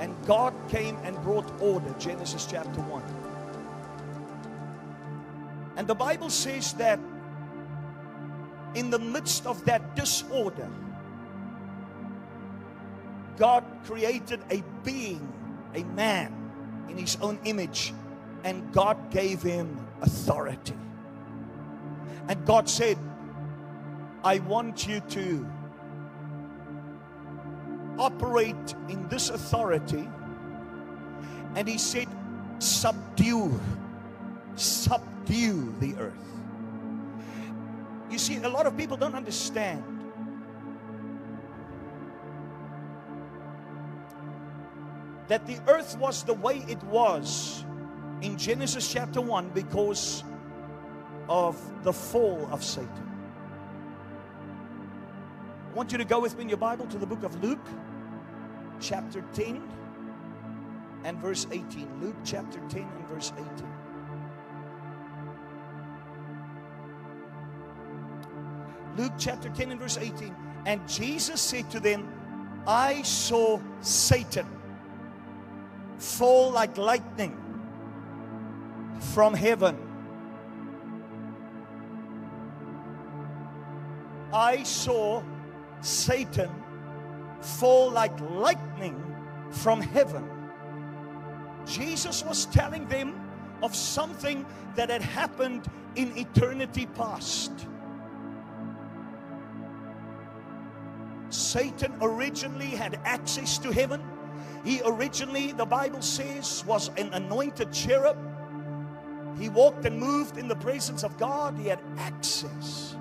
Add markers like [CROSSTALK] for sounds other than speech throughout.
And God came and brought order, Genesis chapter 1. And the Bible says that in the midst of that disorder, God created a being, a man, in his own image, and God gave him authority. And God said, I want you to operate in this authority. And He said, subdue, subdue the earth. You see, a lot of people don't understand. That the earth was the way it was in Genesis chapter 1 because of the fall of Satan. I want you to go with me in your Bible to the book of Luke, chapter 10 and verse 18. Luke chapter 10 and verse 18. Luke chapter 10 and verse 18. And Jesus said to them, I saw Satan fall like lightning from heaven. I saw Satan fall like lightning from heaven. Jesus was telling them of something that had happened in eternity past. Satan originally had access to heaven. He originally, the Bible says, was an anointed cherub. He walked and moved in the presence of God. He had access,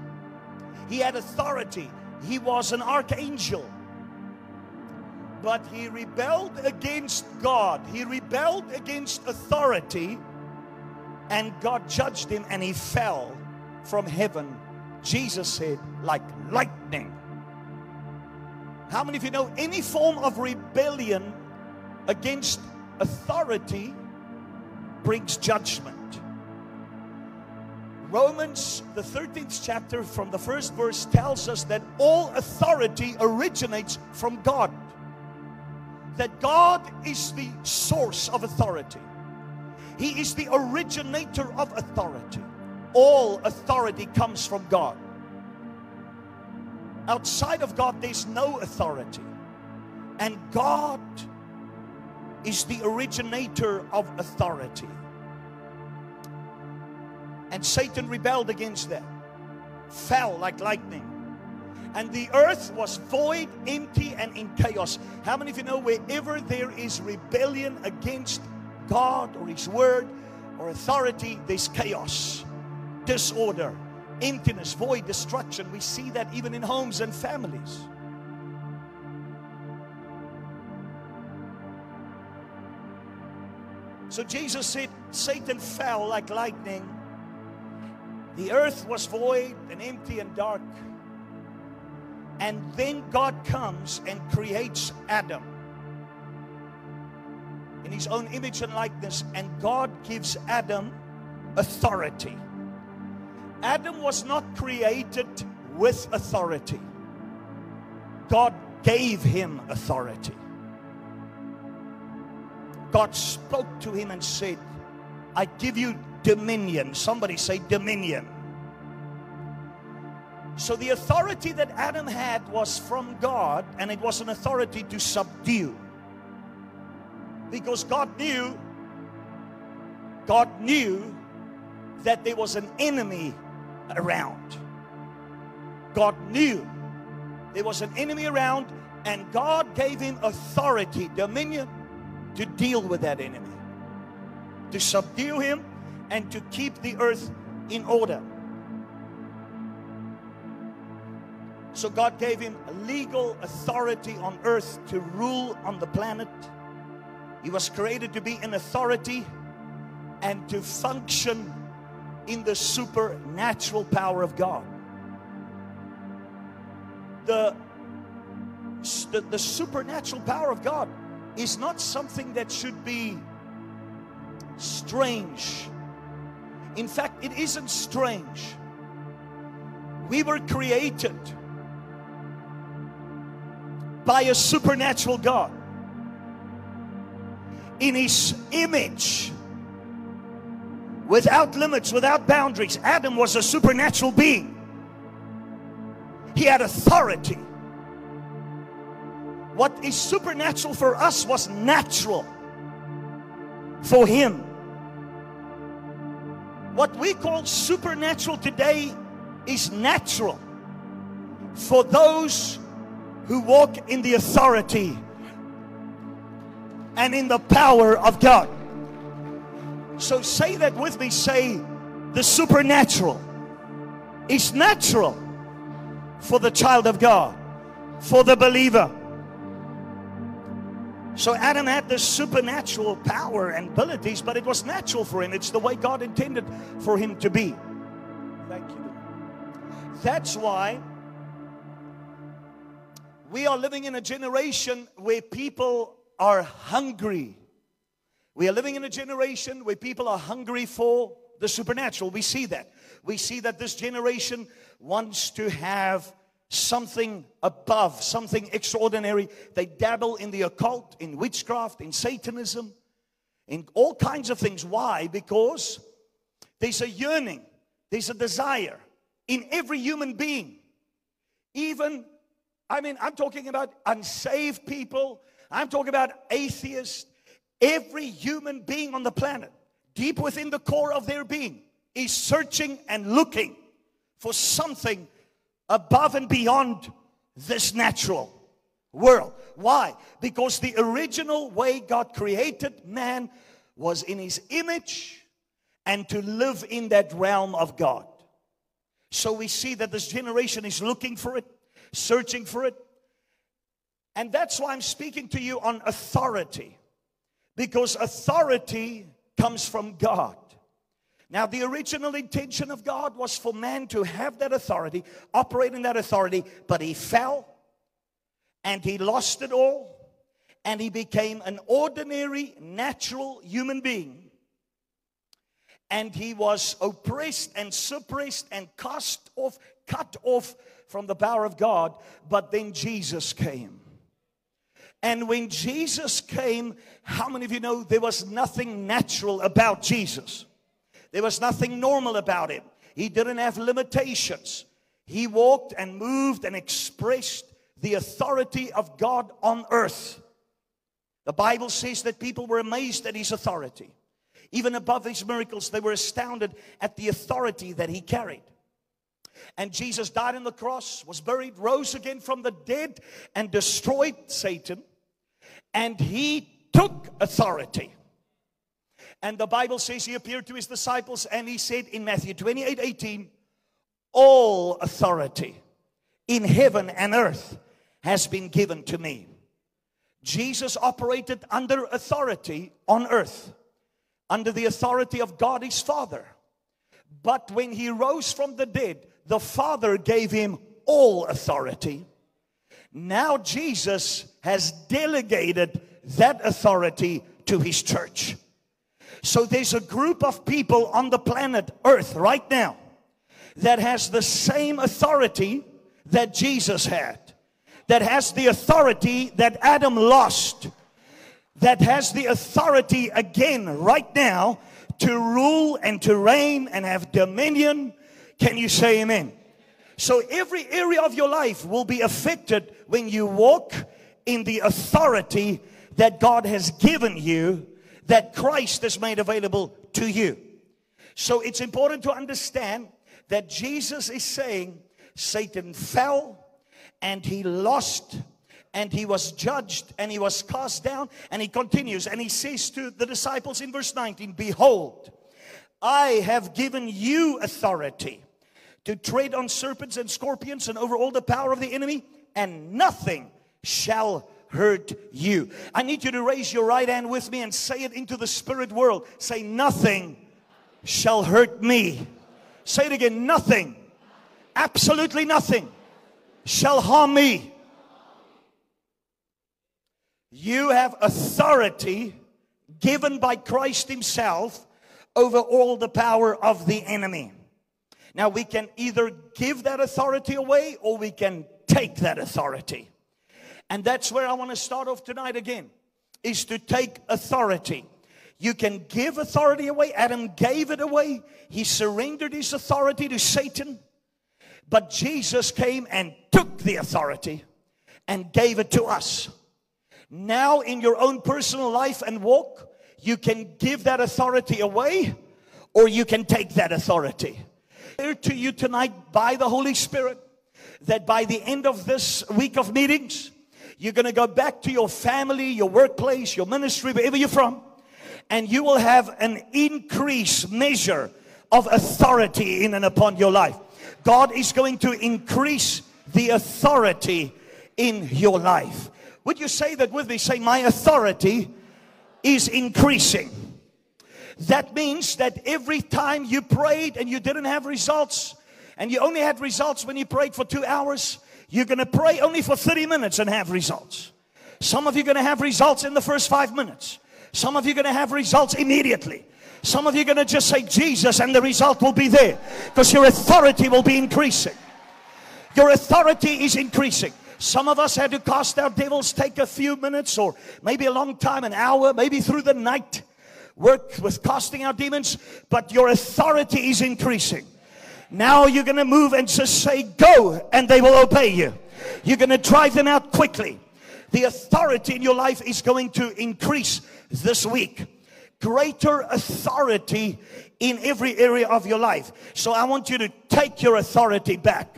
he had authority. He was an archangel. But he rebelled against God. He rebelled against authority. And God judged him and he fell from heaven. Jesus said, like lightning. How many of you know any form of rebellion against authority brings judgment? Romans, the 13th chapter, from the first verse, tells us that all authority originates from God. That God is the source of authority, He is the originator of authority. All authority comes from God. Outside of God, there's no authority. And God is the originator of authority. And Satan rebelled against that, fell like lightning. And the earth was void, empty, and in chaos. How many of you know wherever there is rebellion against God or His word or authority, there's chaos, disorder, emptiness, void, destruction. We see that even in homes and families. So Jesus said, Satan fell like lightning the earth was void and empty and dark. And then God comes and creates Adam in his own image and likeness, and God gives Adam authority. Adam was not created with authority, God gave him authority. God spoke to him and said, I give you dominion. Somebody say dominion. So the authority that Adam had was from God, and it was an authority to subdue. Because God knew, God knew that there was an enemy around. God knew there was an enemy around, and God gave him authority, dominion to deal with that enemy, to subdue him, and to keep the earth in order. So God gave him legal authority on earth to rule on the planet. He was created to be an authority and to function in the supernatural power of God. The, the, the supernatural power of God is not something that should be strange in fact, it isn't strange. We were created by a supernatural God. in his image without limits, without boundaries. Adam was a supernatural being, he had authority. What is supernatural for us was natural for him. What we call supernatural today is natural for those who walk in the authority and in the power of God. So say that with me. Say, the supernatural is natural for the child of God, for the believer. So Adam had this supernatural power and abilities, but it was natural for him. It's the way God intended for him to be. Thank you. That's why we are living in a generation where people are hungry. We are living in a generation where people are hungry for the supernatural. We see that. We see that this generation wants to have something above, something extraordinary. They dabble in the occult, in witchcraft, in Satanism, in all kinds of things. Why? Because there's a yearning, there's a desire in every human being. Even, I mean, I'm talking about unsaved people, I'm talking about atheists. Every human being on the planet, deep within the core of their being, is searching and looking for something above and beyond this natural world. Why? Because the original way God created man was in his image and to live in that realm of God. So we see that this generation is looking for it, searching for it. And that's why I'm speaking to you on authority. Because authority comes from God. Now, the original intention of God was for man to have that authority, operate in that authority, but he fell and he lost it all and he became an ordinary, natural human being. And he was oppressed and suppressed and cast off, cut off from the power of God. But then Jesus came. And when Jesus came, how many of you know there was nothing natural about Jesus? There was nothing normal about him. He didn't have limitations. He walked and moved and expressed the authority of God on earth. The Bible says that people were amazed at his authority. Even above his miracles, they were astounded at the authority that he carried. And Jesus died on the cross, was buried, rose again from the dead, and destroyed Satan. And he took authority. And the Bible says he appeared to his disciples and he said in Matthew 28 18, All authority in heaven and earth has been given to me. Jesus operated under authority on earth, under the authority of God his Father. But when he rose from the dead, the Father gave him all authority. Now Jesus has delegated that authority to his church. So there's a group of people on the planet Earth right now that has the same authority that Jesus had, that has the authority that Adam lost, that has the authority again right now to rule and to reign and have dominion. Can you say amen? So every area of your life will be affected when you walk in the authority that God has given you that Christ has made available to you. So it's important to understand that Jesus is saying Satan fell and he lost and he was judged and he was cast down and he continues and he says to the disciples in verse 19 behold i have given you authority to tread on serpents and scorpions and over all the power of the enemy and nothing shall hurt you. I need you to raise your right hand with me and say it into the spirit world. Say, Nothing shall hurt me. Say it again. Nothing, absolutely nothing shall harm me. You have authority given by Christ Himself over all the power of the enemy. Now, we can either give that authority away or we can take that authority. And that's where I want to start off tonight again. is to take authority. You can give authority away. Adam gave it away. He surrendered his authority to Satan. But Jesus came and took the authority and gave it to us. Now, in your own personal life and walk, you can give that authority away or you can take that authority. Here to you tonight by the Holy Spirit that by the end of this week of meetings, you're going to go back to your family, your workplace, your ministry, wherever you're from, and you will have an increased measure of authority in and upon your life. God is going to increase the authority in your life. Would you say that with me? Say, My authority is increasing. That means that every time you prayed and you didn't have results, and you only had results when you prayed for two hours, you're going to pray only for 30 minutes and have results. Some of you are going to have results in the first five minutes. Some of you are going to have results immediately. Some of you are going to just say Jesus and the result will be there because your authority will be increasing. Your authority is increasing. Some of us had to cast out devils, take a few minutes or maybe a long time, an hour, maybe through the night, work with casting out demons, but your authority is increasing. Now you're going to move and just say, Go, and they will obey you. You're going to drive them out quickly. The authority in your life is going to increase this week. Greater authority in every area of your life. So I want you to take your authority back.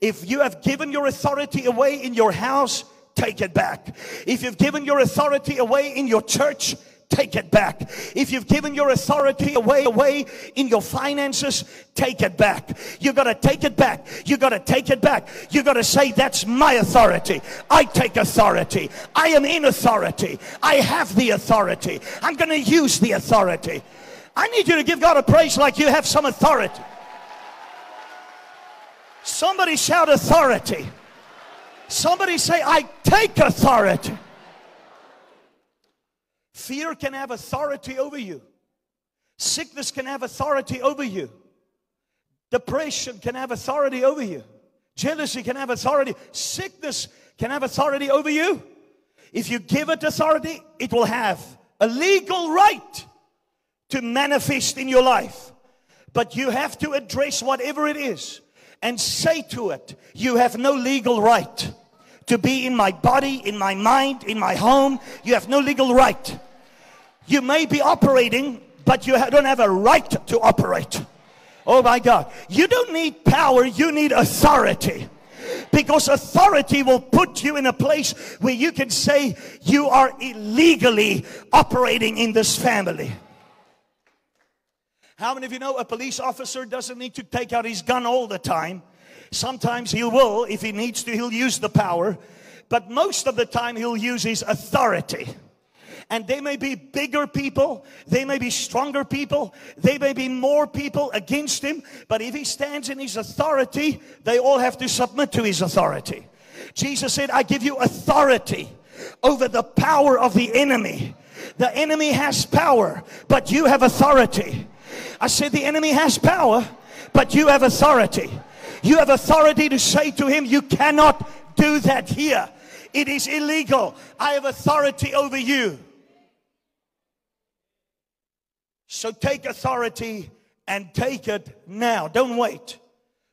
If you have given your authority away in your house, take it back. If you've given your authority away in your church, take it back. If you've given your authority away, away in your finances, take it back. You gotta take it back. You gotta take it back. You gotta say, that's my authority. I take authority. I am in authority. I have the authority. I'm gonna use the authority. I need you to give God a praise like you have some authority. Somebody shout authority. Somebody say, I take authority. Fear can have authority over you. Sickness can have authority over you. Depression can have authority over you. Jealousy can have authority. Sickness can have authority over you. If you give it authority, it will have a legal right to manifest in your life. But you have to address whatever it is and say to it, You have no legal right to be in my body, in my mind, in my home. You have no legal right. You may be operating, but you don't have a right to operate. Oh my God. You don't need power, you need authority. Because authority will put you in a place where you can say you are illegally operating in this family. How many of you know a police officer doesn't need to take out his gun all the time? Sometimes he will, if he needs to, he'll use the power. But most of the time, he'll use his authority and they may be bigger people, they may be stronger people, they may be more people against him, but if he stands in his authority, they all have to submit to his authority. Jesus said, I give you authority over the power of the enemy. The enemy has power, but you have authority. I said, The enemy has power, but you have authority. You have authority to say to him, You cannot do that here. It is illegal. I have authority over you. So take authority and take it now. Don't wait.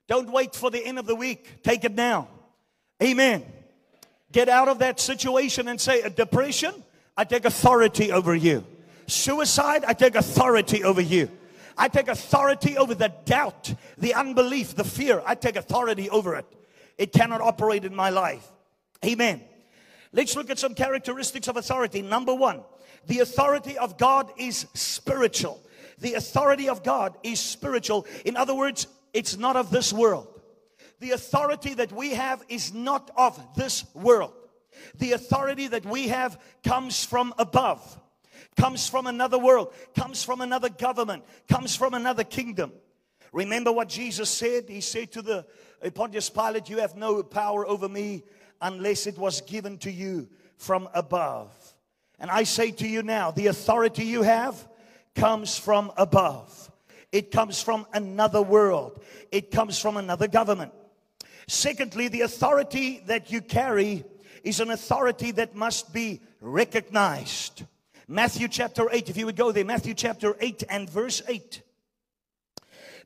Don't wait for the end of the week. Take it now. Amen. Get out of that situation and say, depression, I take authority over you. Suicide, I take authority over you. I take authority over the doubt, the unbelief, the fear. I take authority over it. It cannot operate in my life. Amen. Let's look at some characteristics of authority. Number one, the authority of God is spiritual. The authority of God is spiritual. In other words, it's not of this world. The authority that we have is not of this world. The authority that we have comes from above, comes from another world, comes from another government, comes from another kingdom. Remember what Jesus said? He said to the Pontius Pilate, You have no power over me unless it was given to you from above. And I say to you now, the authority you have comes from above. It comes from another world. It comes from another government. Secondly, the authority that you carry is an authority that must be recognized. Matthew chapter 8, if you would go there, Matthew chapter 8 and verse 8.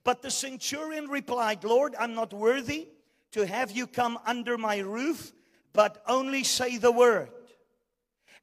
But the centurion replied, Lord, I'm not worthy to have you come under my roof, but only say the word,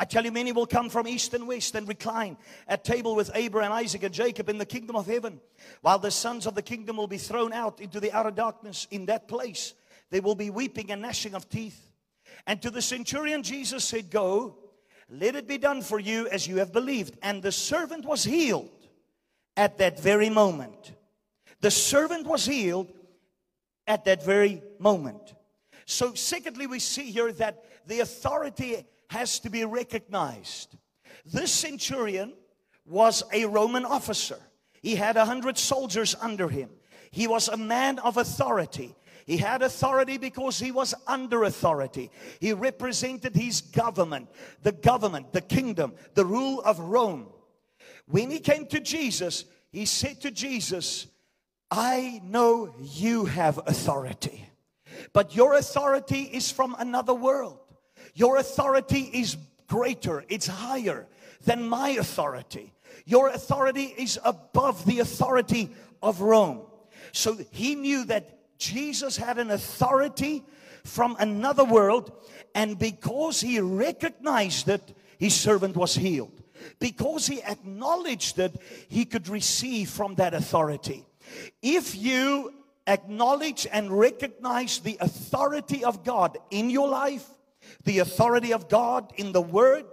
I tell you, many will come from east and west and recline at table with Abraham, Isaac, and Jacob in the kingdom of heaven, while the sons of the kingdom will be thrown out into the outer darkness. In that place, there will be weeping and gnashing of teeth. And to the centurion, Jesus said, Go, let it be done for you as you have believed. And the servant was healed at that very moment. The servant was healed at that very moment. So, secondly, we see here that the authority has to be recognized. This centurion was a Roman officer. He had a hundred soldiers under him. He was a man of authority. He had authority because he was under authority. He represented his government, the government, the kingdom, the rule of Rome. When he came to Jesus, he said to Jesus, I know you have authority, but your authority is from another world. Your authority is greater, it's higher than my authority. Your authority is above the authority of Rome. So he knew that Jesus had an authority from another world, and because he recognized it, his servant was healed. Because he acknowledged it, he could receive from that authority. If you acknowledge and recognize the authority of God in your life, the authority of God in the Word,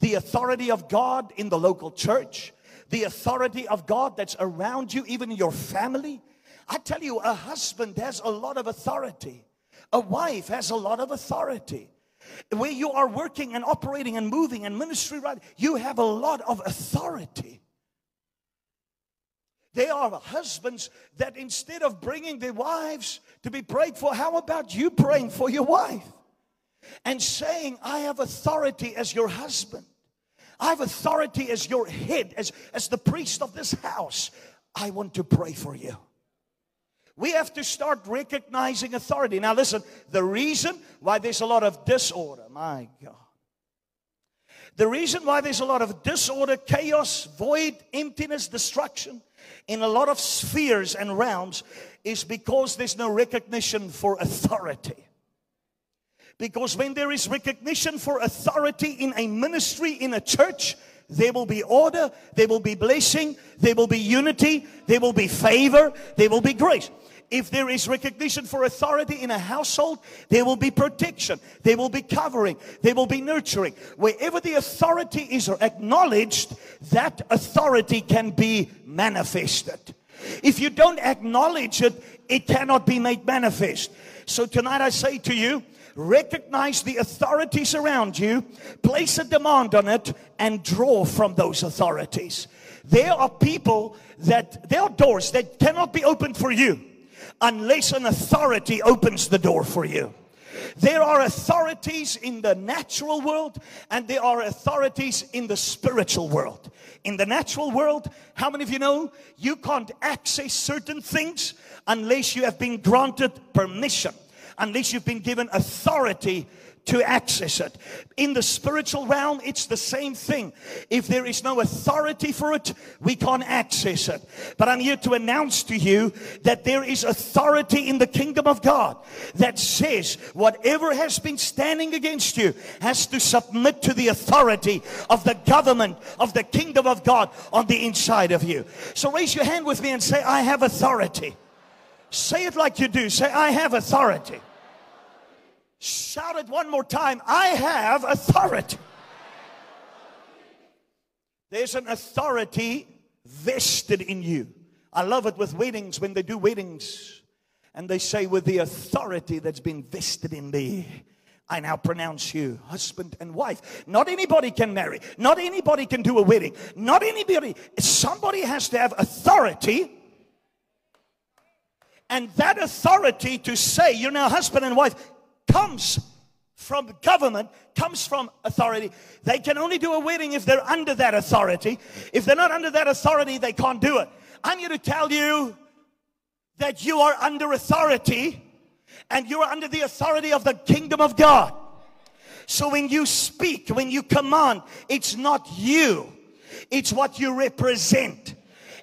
the authority of God in the local church, the authority of God that's around you, even your family. I tell you, a husband has a lot of authority, a wife has a lot of authority. Where you are working and operating and moving and ministry, right? You have a lot of authority. There are husbands that instead of bringing their wives to be prayed for, how about you praying for your wife? And saying, I have authority as your husband. I have authority as your head, as, as the priest of this house. I want to pray for you. We have to start recognizing authority. Now, listen, the reason why there's a lot of disorder, my God. The reason why there's a lot of disorder, chaos, void, emptiness, destruction in a lot of spheres and realms is because there's no recognition for authority. Because when there is recognition for authority in a ministry, in a church, there will be order, there will be blessing, there will be unity, there will be favor, there will be grace. If there is recognition for authority in a household, there will be protection, there will be covering, there will be nurturing. Wherever the authority is acknowledged, that authority can be manifested. If you don't acknowledge it, it cannot be made manifest. So tonight I say to you, recognize the authorities around you, place a demand on it, and draw from those authorities. There are people that, there are doors that cannot be opened for you unless an authority opens the door for you. There are authorities in the natural world and there are authorities in the spiritual world. In the natural world, how many of you know you can't access certain things unless you have been granted permission? Unless you've been given authority to access it. In the spiritual realm, it's the same thing. If there is no authority for it, we can't access it. But I'm here to announce to you that there is authority in the kingdom of God that says whatever has been standing against you has to submit to the authority of the government of the kingdom of God on the inside of you. So raise your hand with me and say, I have authority. Say it like you do. Say, I have authority. Shout it one more time. I have authority. There's an authority vested in you. I love it with weddings when they do weddings and they say, with the authority that's been vested in me, I now pronounce you husband and wife. Not anybody can marry. Not anybody can do a wedding. Not anybody. Somebody has to have authority. And that authority to say you're now husband and wife comes from government, comes from authority. They can only do a wedding if they're under that authority. If they're not under that authority, they can't do it. I'm here to tell you that you are under authority and you're under the authority of the kingdom of God. So when you speak, when you command, it's not you, it's what you represent.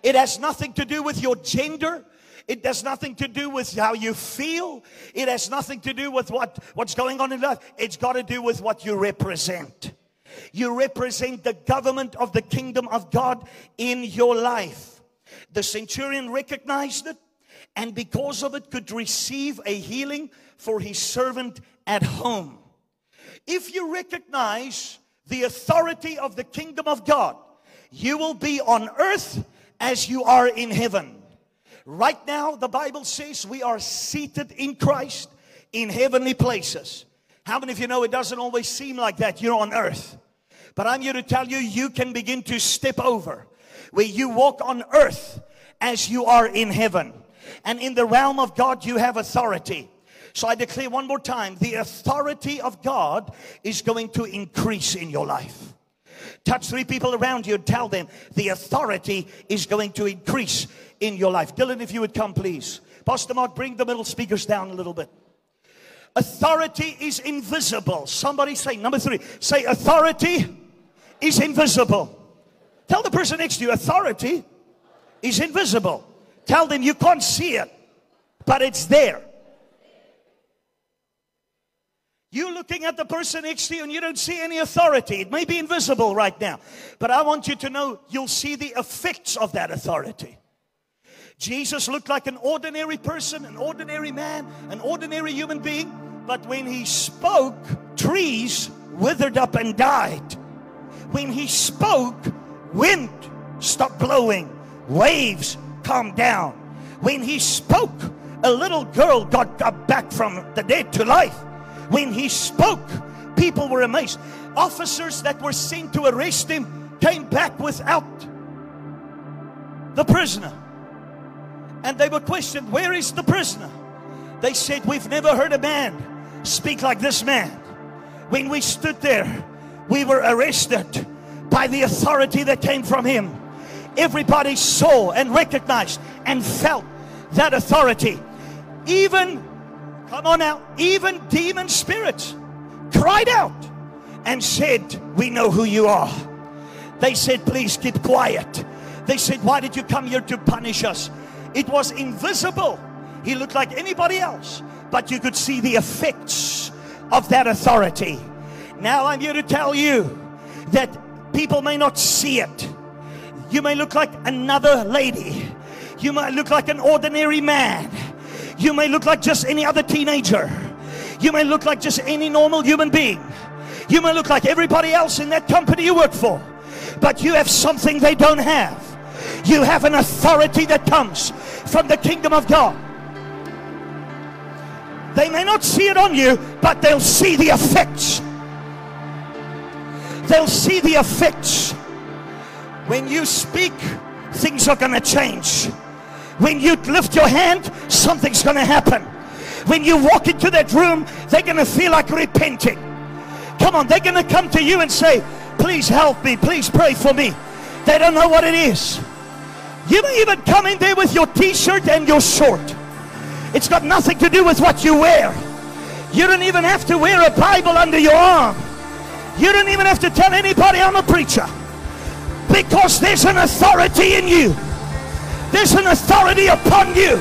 It has nothing to do with your gender. It has nothing to do with how you feel. It has nothing to do with what, what's going on in life. It's got to do with what you represent. You represent the government of the kingdom of God in your life. The centurion recognized it and because of it could receive a healing for his servant at home. If you recognize the authority of the kingdom of God, you will be on earth as you are in heaven. Right now, the Bible says we are seated in Christ in heavenly places. How many of you know it doesn't always seem like that? You're on earth. But I'm here to tell you, you can begin to step over where you walk on earth as you are in heaven. And in the realm of God, you have authority. So I declare one more time the authority of God is going to increase in your life. Touch three people around you and tell them the authority is going to increase in your life. Dylan, if you would come, please. Pastor Mark, bring the middle speakers down a little bit. Authority is invisible. Somebody say, number three, say, authority is invisible. Tell the person next to you, authority is invisible. Tell them you can't see it, but it's there. You're looking at the person next to you and you don't see any authority. It may be invisible right now, but I want you to know you'll see the effects of that authority. Jesus looked like an ordinary person, an ordinary man, an ordinary human being, but when he spoke, trees withered up and died. When he spoke, wind stopped blowing, waves calm down. When he spoke, a little girl got, got back from the dead to life. When he spoke, people were amazed. Officers that were sent to arrest him came back without the prisoner. And they were questioned, Where is the prisoner? They said, We've never heard a man speak like this man. When we stood there, we were arrested by the authority that came from him everybody saw and recognized and felt that authority. Even, come on now, even demon spirits cried out and said, We know who you are. They said, Please keep quiet. They said, Why did you come here to punish us? It was invisible. He looked like anybody else, but you could see the effects of that authority. Now I'm here to tell you that people may not see it, you may look like another lady. You might look like an ordinary man. You may look like just any other teenager. You may look like just any normal human being. You may look like everybody else in that company you work for. But you have something they don't have. You have an authority that comes from the kingdom of God. They may not see it on you, but they'll see the effects. They'll see the effects when you speak, things are going to change. When you lift your hand, something's going to happen. When you walk into that room, they're going to feel like repenting. Come on, they're going to come to you and say, Please help me. Please pray for me. They don't know what it is. You may even come in there with your t shirt and your short. It's got nothing to do with what you wear. You don't even have to wear a Bible under your arm. You don't even have to tell anybody I'm a preacher. Because there's an authority in you. There's an authority upon you.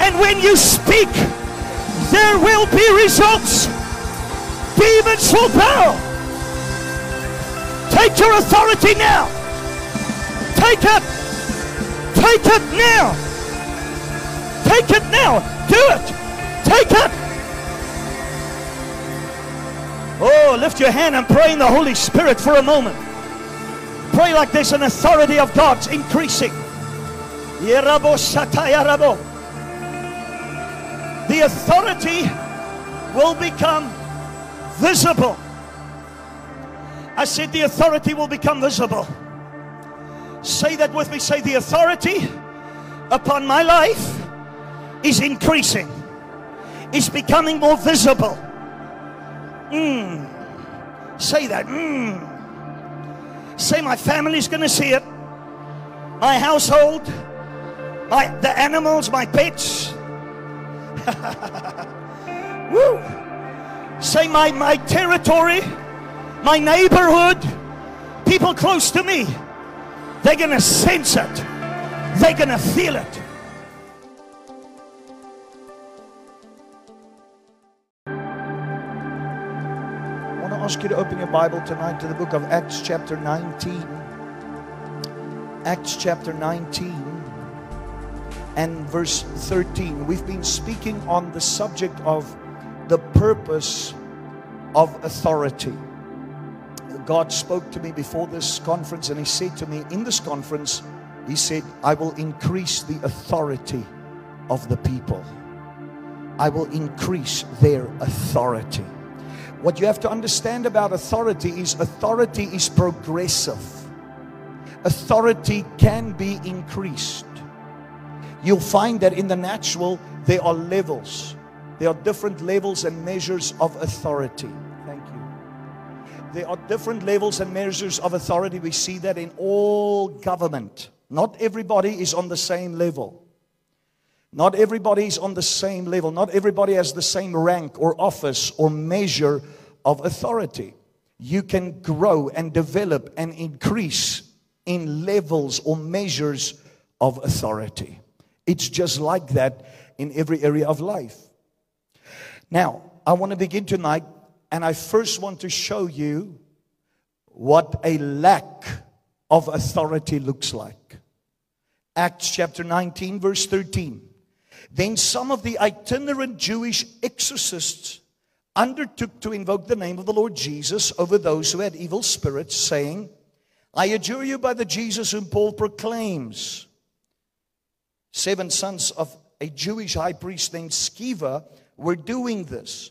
And when you speak, there will be results. Demons will bow. Take your authority now. Take it. Take it now. Take it now. Do it. Take it. Oh, lift your hand and pray in the Holy Spirit for a moment. Pray like this, an authority of God's increasing. The authority will become visible. I said, the authority will become visible. Say that with me. Say, the authority upon my life is increasing, is becoming more visible. Mm. Say that. Mm. Say, my family's going to see it. My household, my the animals, my pets. [LAUGHS] Woo. Say, my, my territory my neighborhood, people close to me, they're going to sense it, they're going to feel it. I want to ask you to open your Bible tonight to the book of Acts, chapter 19. Acts, chapter 19 and verse 13. We've been speaking on the subject of the purpose of authority. God spoke to me before this conference and He said to me in this conference, He said, I will increase the authority of the people. I will increase their authority. What you have to understand about authority is authority is progressive. Authority can be increased. You'll find that in the natural, there are levels. There are different levels and measures of authority. There are different levels and measures of authority. We see that in all government. Not everybody is on the same level. Not everybody is on the same level. Not everybody has the same rank or office or measure of authority. You can grow and develop and increase in levels or measures of authority. It's just like that in every area of life. Now, I want to begin tonight and I first want to show you what a lack of authority looks like. Acts chapter 19, verse 13. Then some of the itinerant Jewish exorcists undertook to invoke the name of the Lord Jesus over those who had evil spirits, saying, I adjure you by the Jesus whom Paul proclaims. Seven sons of a Jewish high priest named Sceva were doing this.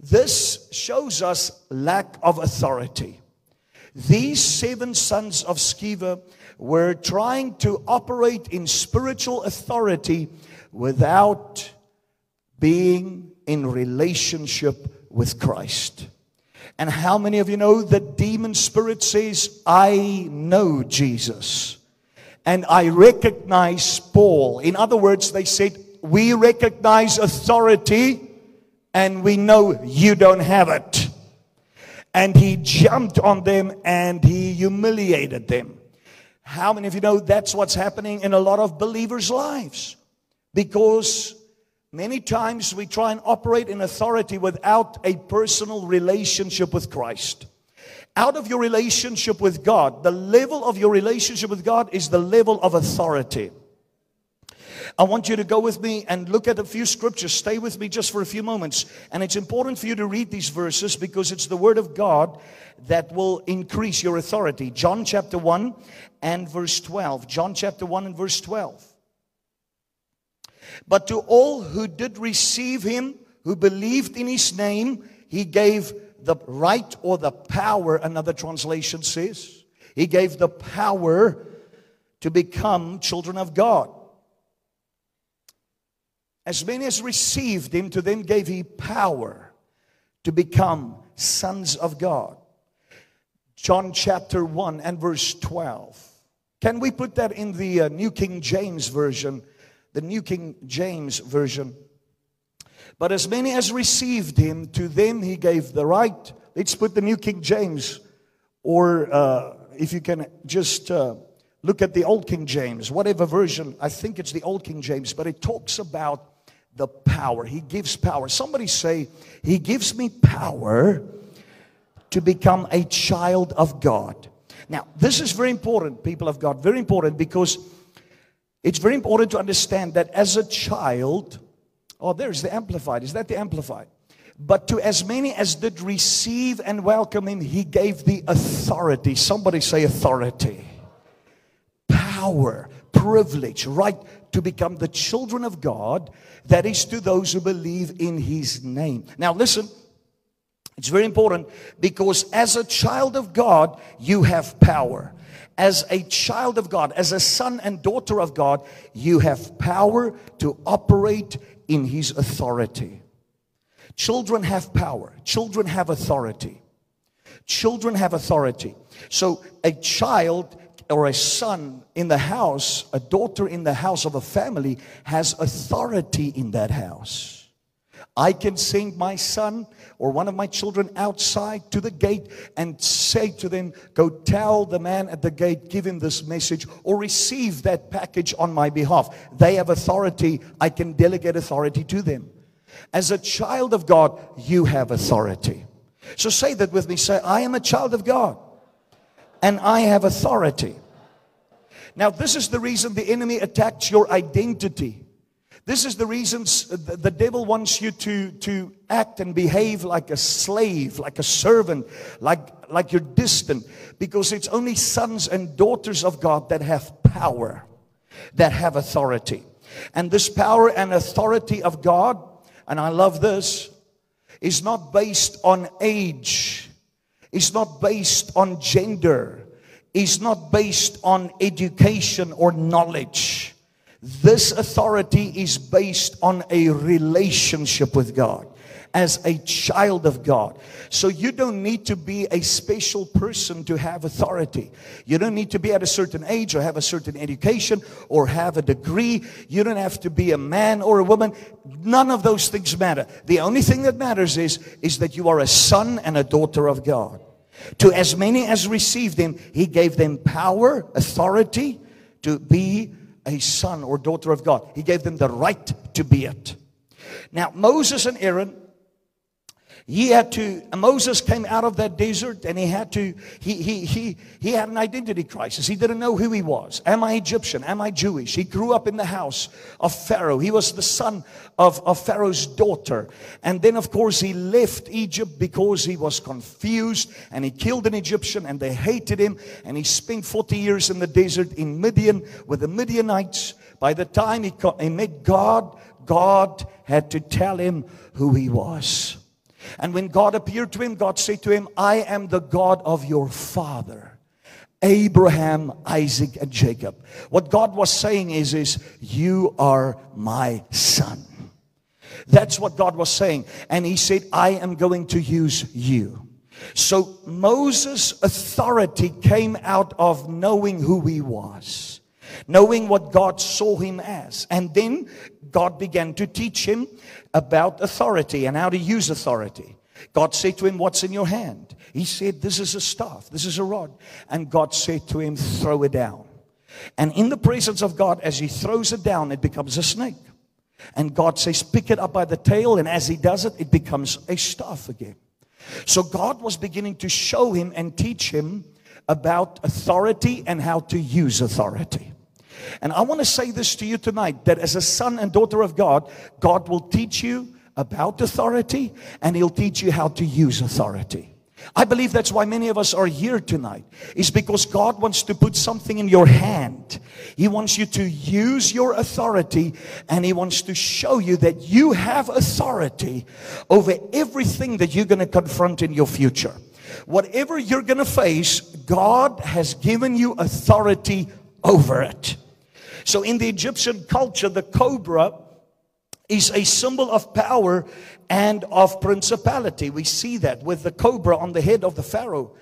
This shows us lack of authority. These seven sons of Sceva were trying to operate in spiritual authority without being in relationship with Christ. And how many of you know that demon spirit says, I know Jesus and I recognize Paul? In other words, they said, We recognize authority and we know you don't have it. And he jumped on them and he humiliated them. How many of you know that's what's happening in a lot of believers' lives? Because many times we try and operate in authority without a personal relationship with Christ. Out of your relationship with God, the level of your relationship with God is the level of authority. I want you to go with me and look at a few scriptures. Stay with me just for a few moments. And it's important for you to read these verses because it's the word of God that will increase your authority. John chapter 1 and verse 12. John chapter 1 and verse 12. But to all who did receive him, who believed in his name, he gave the right or the power, another translation says. He gave the power to become children of God. As many as received him, to them gave he power to become sons of God. John chapter 1 and verse 12. Can we put that in the uh, New King James Version? The New King James Version. But as many as received him, to them he gave the right. Let's put the New King James, or uh, if you can just uh, look at the Old King James, whatever version, I think it's the Old King James, but it talks about the power. He gives power. Somebody say, He gives me power to become a child of God. Now, this is very important, people of God, very important because it's very important to understand that as a child, oh, there's the Amplified. Is that the Amplified? But to as many as did receive and welcome him, he gave the authority. Somebody say authority, power, privilege, right to become the children of God. That is to those who believe in his name. Now, listen. It's very important because as a child of God, you have power. As a child of God, as a son and daughter of God, you have power to operate in His authority. Children have power, children have authority. Children have authority. So a child or a son in the house, a daughter in the house of a family has authority in that house. I can send my son or one of my children outside to the gate and say to them, Go tell the man at the gate, give him this message, or receive that package on my behalf. They have authority. I can delegate authority to them. As a child of God, you have authority. So say that with me. Say, I am a child of God and I have authority. Now, this is the reason the enemy attacks your identity. This is the reasons the devil wants you to, to act and behave like a slave, like a servant, like, like you're distant, because it's only sons and daughters of God that have power, that have authority. And this power and authority of God, and I love this, is not based on age, it's not based on gender, is not based on education or knowledge. This authority is based on a relationship with God as a child of God. So you don't need to be a special person to have authority. You don't need to be at a certain age or have a certain education or have a degree. You don't have to be a man or a woman. None of those things matter. The only thing that matters is, is that you are a son and a daughter of God. To as many as received him, he gave them power, authority to be a son or daughter of God. He gave them the right to be it. Now, Moses and Aaron he had to moses came out of that desert and he had to he he he he had an identity crisis. He didn't know who he was. Am i egyptian? Am i jewish? He grew up in the house of pharaoh. He was the son of, of pharaoh's daughter. And then of course he left egypt because he was confused and he killed an egyptian and they hated him. And he spent 40 years in the desert in midian with the midianites. By the time he, he met god god had to tell him who he was and when God appeared to him, God said to him, I am the God of your father. Abraham, Isaac, and Jacob. What God was saying is, is you are my son. That's what God was saying. And he said, I am going to use you. So Moses' authority came out of knowing who he was, knowing what God saw him as. And then God began to teach him about authority and how to use authority. God said to him, What's in your hand? He said, This is a staff, this is a rod. And God said to him, Throw it down. And in the presence of God, as he throws it down, it becomes a snake. And God says, Pick it up by the tail. And as he does it, it becomes a staff again. So God was beginning to show him and teach him about authority and how to use authority. And I want to say this to you tonight that as a son and daughter of God, God will teach you about authority and He'll teach you how to use authority. I believe that's why many of us are here tonight, is because God wants to put something in your hand. He wants you to use your authority and He wants to show you that you have authority over everything that you're going to confront in your future. Whatever you're going to face, God has given you authority over it. So in the Egyptian culture, the cobra is a symbol of power and of principality. We see that with the cobra on the head of the Pharaoh.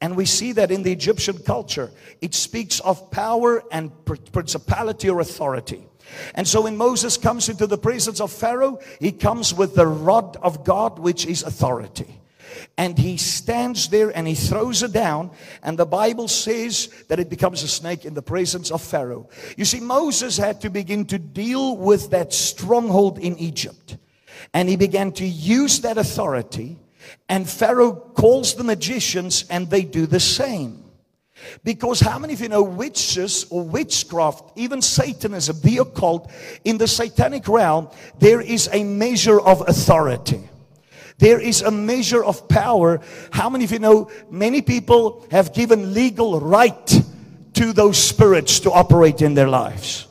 And we see that in the Egyptian culture. It speaks of power and principality or authority. And so when Moses comes into the presence of Pharaoh, he comes with the rod of God, which is authority and he stands there and he throws it down and the bible says that it becomes a snake in the presence of pharaoh you see moses had to begin to deal with that stronghold in egypt and he began to use that authority And Pharaoh calls the magicians and they do the same. Because how many of you know witches or witchcraft, even Satanism, the occult, in the satanic realm, there is a measure of authority. There is a measure of power. How many of you know many people have given legal right to those spirits to operate in their lives?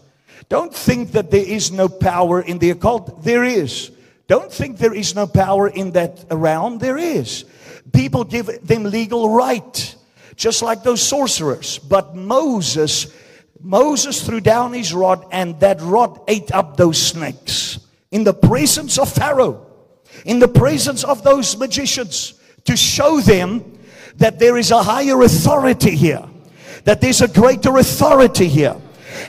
Don't think that there is no power in the occult. There is. Don't think there is no power in that realm. There is. People give them legal right just like those sorcerers. But Moses, Moses threw down his rod and that rod ate up those snakes in the presence of Pharaoh, in the presence of those magicians to show them that there is a higher authority here, that there's a greater authority here.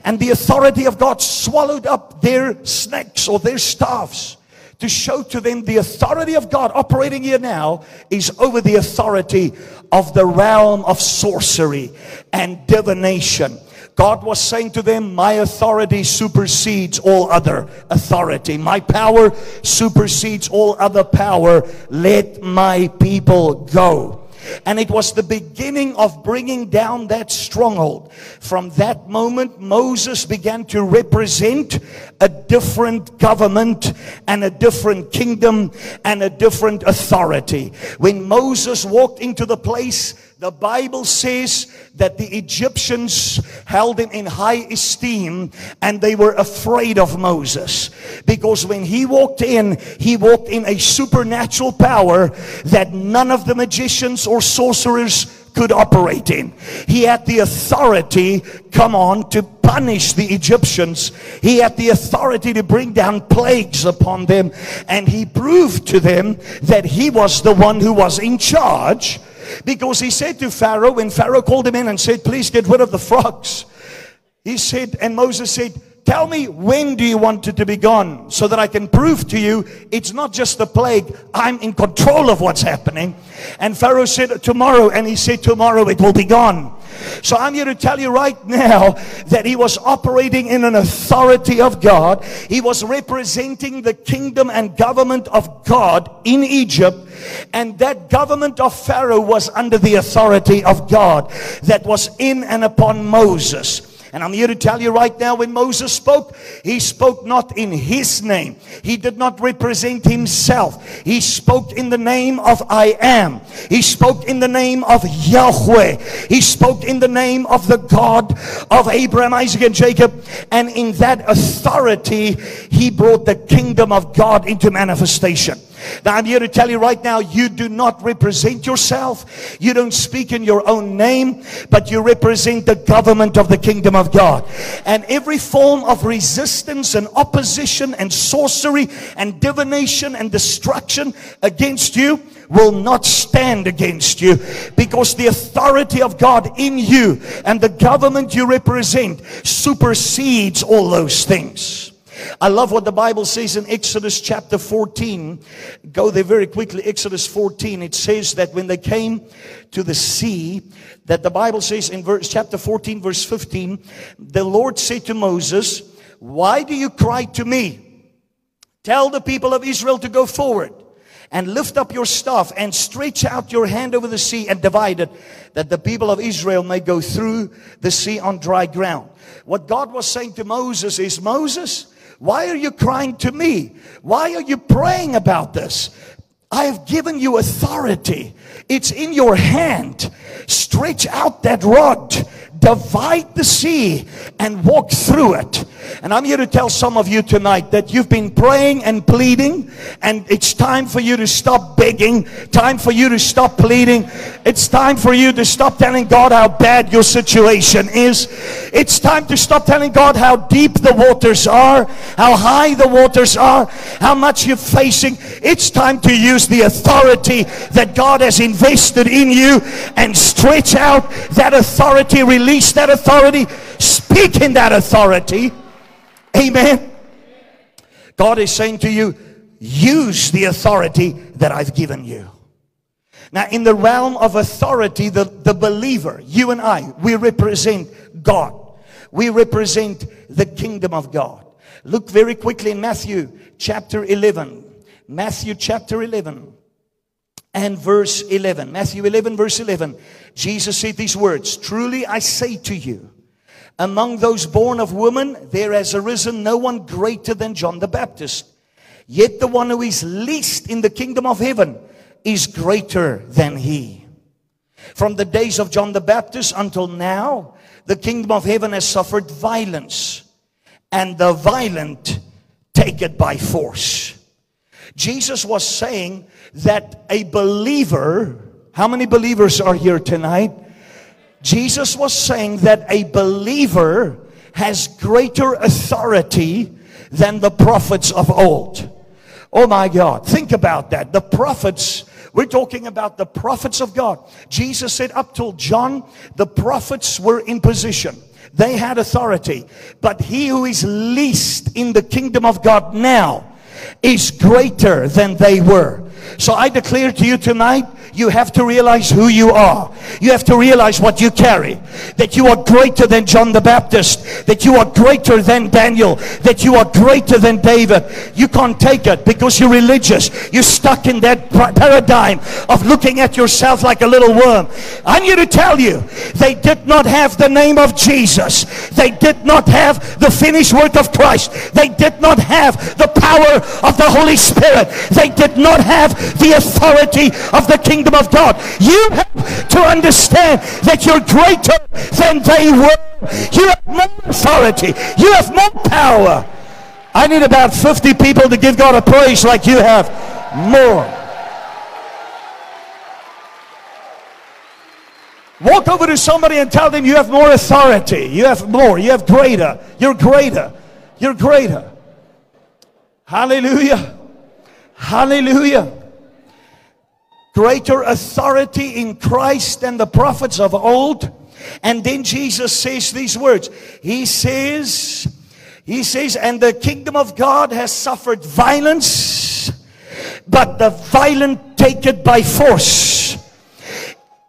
And the authority of God swallowed up their snakes or their staffs to show to them the authority of God operating here now is over the authority of the realm of sorcery and divination. God was saying to them, My authority supersedes all other authority. My power supersedes all other power. Let my people go. And it was the beginning of bringing down that stronghold. From that moment, Moses began to represent a different government and a different kingdom and a different authority. When Moses walked into the place the Bible says that the Egyptians held him in high esteem and they were afraid of Moses. Because when he walked in, he walked in a supernatural power that none of the magicians or sorcerers could operate in. He had the authority, come on, to punish the Egyptians. He had the authority to bring down plagues upon them. And he proved to them that he was the one who was in charge because he said to Pharaoh, when Pharaoh called him in and said, please get rid of the frogs. He said, and Moses said, Tell me when do you want it to be gone so that I can prove to you it's not just the plague. I'm in control of what's happening. And Pharaoh said tomorrow and he said tomorrow it will be gone. So I'm here to tell you right [LAUGHS] now that he was operating in an authority of God. He was representing the kingdom and government of God in Egypt. And that government of Pharaoh was under the authority of God that was in and upon Moses. And I'm here to tell you right now when Moses spoke, he spoke not in his name. He did not represent himself. He spoke in the name of I am. He spoke in the name of Yahweh. He spoke in the name of the God of Abraham, Isaac, and Jacob. And in that authority, he brought the kingdom of God into manifestation. Now I'm here to tell you right now, you do not represent yourself. You don't speak in your own name, but you represent the government of the kingdom of God. And every form of resistance and opposition and sorcery and divination and destruction against you will not stand against you because the authority of God in you and the government you represent supersedes all those things. I love what the Bible says in Exodus chapter 14. Go there very quickly. Exodus 14. It says that when they came to the sea, that the Bible says in verse, chapter 14, verse 15, the Lord said to Moses, Why do you cry to me? Tell the people of Israel to go forward and lift up your staff and stretch out your hand over the sea and divide it that the people of Israel may go through the sea on dry ground. What God was saying to Moses is, Moses, why are you crying to me? Why are you praying about this? I have given you authority. It's in your hand. Stretch out that rod divide the sea and walk through it. And I'm here to tell some of you tonight that you've been praying and pleading and it's time for you to stop begging, time for you to stop pleading. It's time for you to stop telling God how bad your situation is. It's time to stop telling God how deep the waters are, how high the waters are, how much you're facing. It's time to use the authority that God has invested in you and stretch out that authority, release release that authority, speak in that authority. Amen. God is saying to you, use the authority that I've given you. Now, in the realm of authority, the, the believer, you and I, we represent God. We represent the kingdom of God. Look very quickly in Matthew chapter 11. Matthew chapter 11. And verse 11. Matthew 11, verse 11. Jesus said these words Truly I say to you, among those born of woman, there has arisen no one greater than John the Baptist. Yet the one who is least in the kingdom of heaven is greater than he. From the days of John the Baptist until now, the kingdom of heaven has suffered violence, and the violent take it by force. Jesus was saying that a believer, how many believers are here tonight? Jesus was saying that a believer has greater authority than the prophets of old. Oh my God, think about that. The prophets, we're talking about the prophets of God. Jesus said up till John, the prophets were in position. They had authority. But he who is least in the kingdom of God now is greater than they were. So I declare to you tonight, you have to realize who you are. You have to realize what you carry. That you are greater than John the Baptist. That you are greater than Daniel. That you are greater than David. You can't take it because you're religious. You're stuck in that paradigm of looking at yourself like a little worm. I'm here to tell you, they did not have the name of Jesus. They did not have the finished work of Christ. They did not have the power of the Holy Spirit. They did not have the authority of the kingdom of God. You have to understand that you're greater than they were. You have more authority. You have more power. I need about 50 people to give God a praise like you have more. Walk over to somebody and tell them you have more authority. You have more. You have greater. You're greater. You're greater. Hallelujah. Hallelujah greater authority in Christ than the prophets of old. And then Jesus says these words. He says, He says, and the kingdom of God has suffered violence, but the violent take it by force.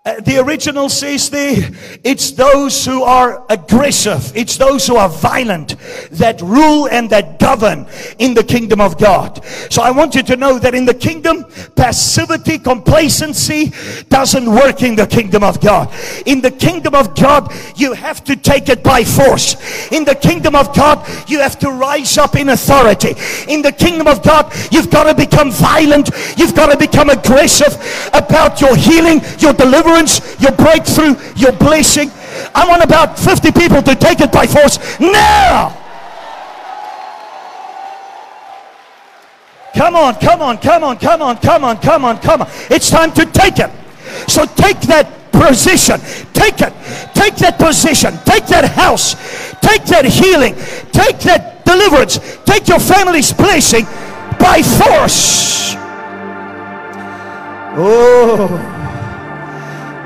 Uh, the original says there, it's those who are aggressive, it's those who are violent that rule and that govern in the kingdom of God. So I want you to know that in the kingdom, passivity, complacency doesn't work in the kingdom of God. In the kingdom of God, you have to take it by force. In the kingdom of God, you have to rise up in authority. In the kingdom of God, you've got to become violent, you've got to become aggressive about your healing, your deliverance your breakthrough, your blessing. I want about 50 people to take it by force now. Come on, come on, come on, come on, come on, come on, come on. It's time to take it. So take that position. Take it. Take that position. Take that house. Take that healing. Take that deliverance. Take your family's blessing by force. Oh.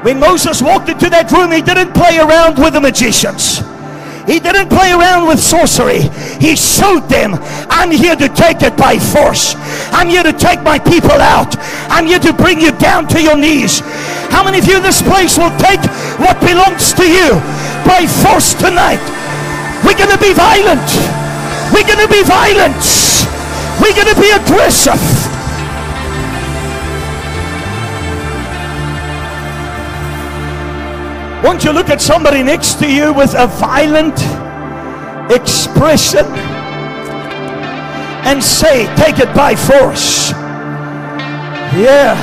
When Moses walked into that room, he didn't play around with the magicians. He didn't play around with sorcery. He showed them, I'm here to take it by force. I'm here to take my people out. I'm here to bring you down to your knees. How many of you in this place will take what belongs to you by force tonight? We're going to be violent. We're going to be violent. We're going to be aggressive. Won't you look at somebody next to you with a violent expression and say, Take it by force? Yeah.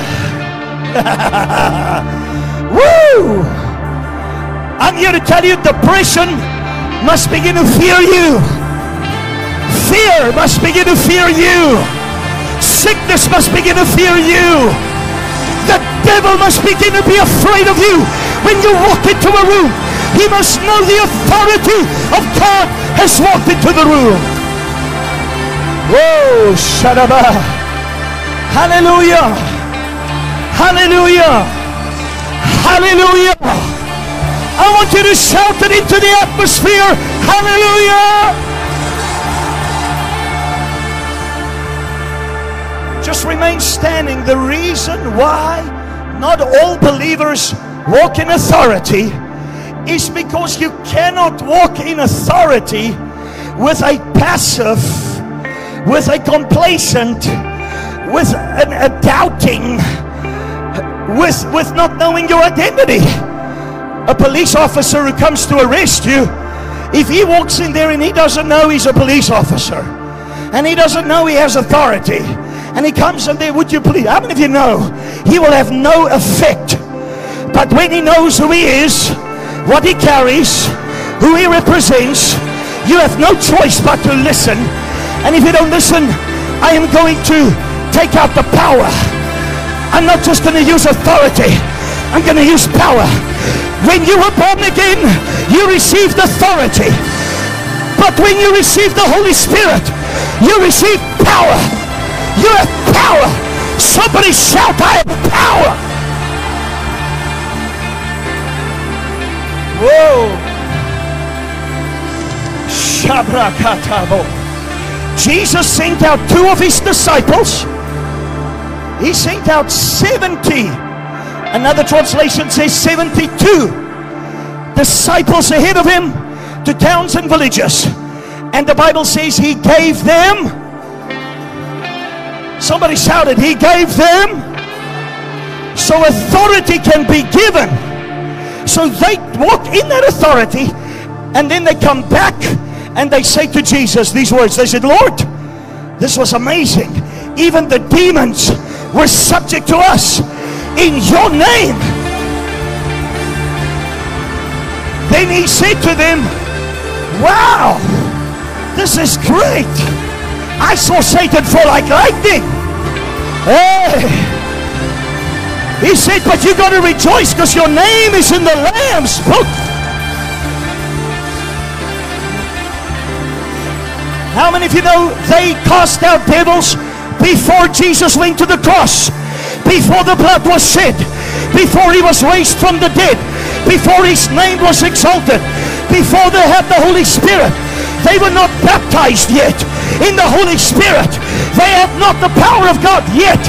[LAUGHS] Woo! I'm here to tell you depression must begin to fear you. Fear must begin to fear you. Sickness must begin to fear you. The devil must begin to be afraid of you when you walk into a room. He must know the authority of God has walked into the room. Whoa, Shadaba. Hallelujah. Hallelujah. Hallelujah. I want you to shout it into the atmosphere. Hallelujah. Just remain standing. The reason why not all believers walk in authority is because you cannot walk in authority with a passive, with a complacent, with an, a doubting, with, with not knowing your identity. A police officer who comes to arrest you, if he walks in there and he doesn't know he's a police officer, and he doesn't know he has authority, and he comes in there, would you please? How many of you know he will have no effect? But when he knows who he is, what he carries, who he represents, you have no choice but to listen. And if you don't listen, I am going to take out the power. I'm not just going to use authority. I'm going to use power. When you were born again, you received authority. But when you receive the Holy Spirit, you receive power. You have power. Somebody shout, I have power. Whoa. Jesus sent out two of his disciples. He sent out 70. Another translation says 72 disciples ahead of him to towns and villages. And the Bible says he gave them. Somebody shouted, He gave them. So authority can be given. So they walk in that authority and then they come back and they say to Jesus these words. They said, Lord, this was amazing. Even the demons were subject to us in your name. Then he said to them, Wow, this is great. I saw Satan fall like lightning. Hey. He said, But you got to rejoice because your name is in the Lamb's book. How many of you know they cast out devils before Jesus went to the cross? Before the blood was shed? Before he was raised from the dead? Before his name was exalted? Before they had the Holy Spirit? They were not baptized yet in the Holy Spirit. They had not the power of God yet.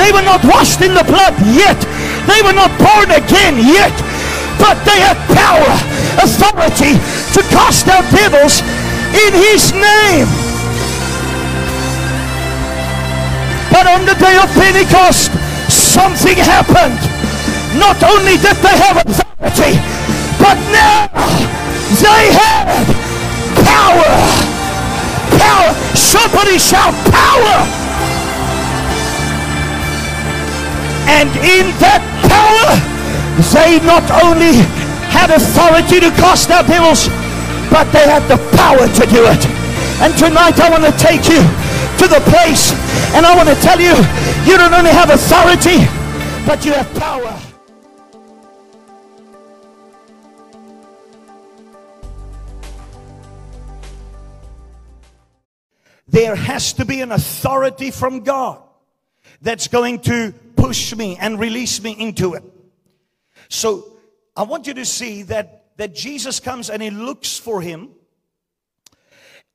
They were not washed in the blood yet. They were not born again yet. But they had power, authority to cast out devils in his name. But on the day of Pentecost, something happened. Not only did they have authority, but now they had power. Power. Somebody shout power. And in that power, they not only had authority to cast out devils, but they had the power to do it. And tonight I want to take you to the place and I want to tell you, you don't only have authority, but you have power. There has to be an authority from God that's going to push me and release me into it. So I want you to see that that Jesus comes and he looks for him.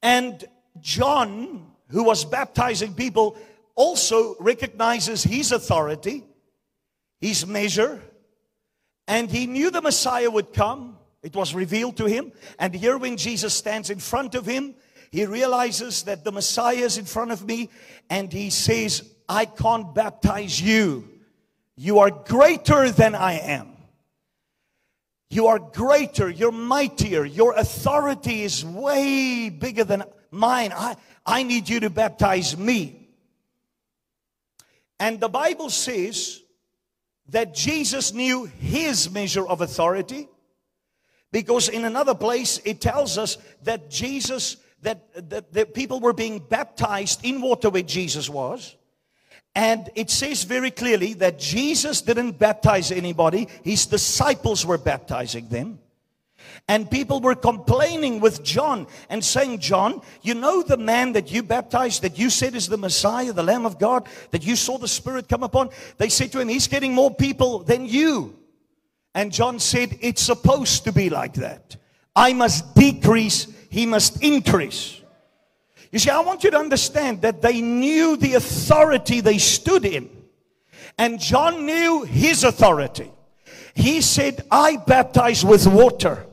And John, who was baptizing people, also recognizes his authority, his measure, and he knew the Messiah would come. It was revealed to him. And here, when Jesus stands in front of him, he realizes that the Messiah is in front of me, and he says, I can't baptize you. You are greater than I am. You are greater, you're mightier, your authority is way bigger than mine. I, I need you to baptize me. And the Bible says that Jesus knew his measure of authority because in another place it tells us that Jesus, that, that, people were being baptized in water where Jesus was. And it says very clearly that Jesus didn't baptize anybody, his disciples were baptizing them. And people were complaining with John and saying, John, you know the man that you baptized, that you said is the Messiah, the Lamb of God, that you saw the Spirit come upon? They said to him, He's getting more people than you. And John said, It's supposed to be like that. I must decrease, he must increase. You see, I want you to understand that they knew the authority they stood in. And John knew his authority. He said, I baptize with water.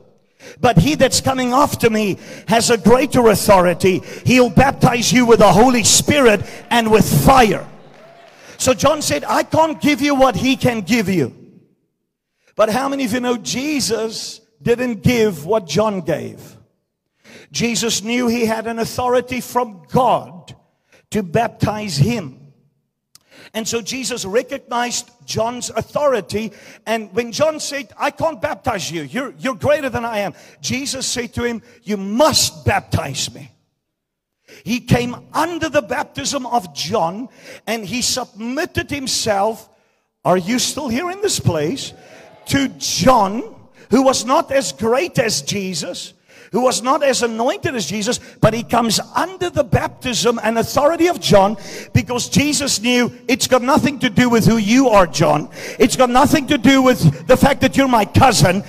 But he that's coming after me has a greater authority. He'll baptize you with the Holy Spirit and with fire. So John said, I can't give you what he can give you. But how many of you know Jesus didn't give what John gave? Jesus knew he had an authority from God to baptize him. And so Jesus recognized John's authority. And when John said, I can't baptize you, you're, you're greater than I am, Jesus said to him, You must baptize me. He came under the baptism of John and he submitted himself. Are you still here in this place? To John, who was not as great as Jesus who was not as anointed as Jesus, but he comes under the baptism and authority of John because Jesus knew it's got nothing to do with who you are, John. It's got nothing to do with the fact that you're my cousin.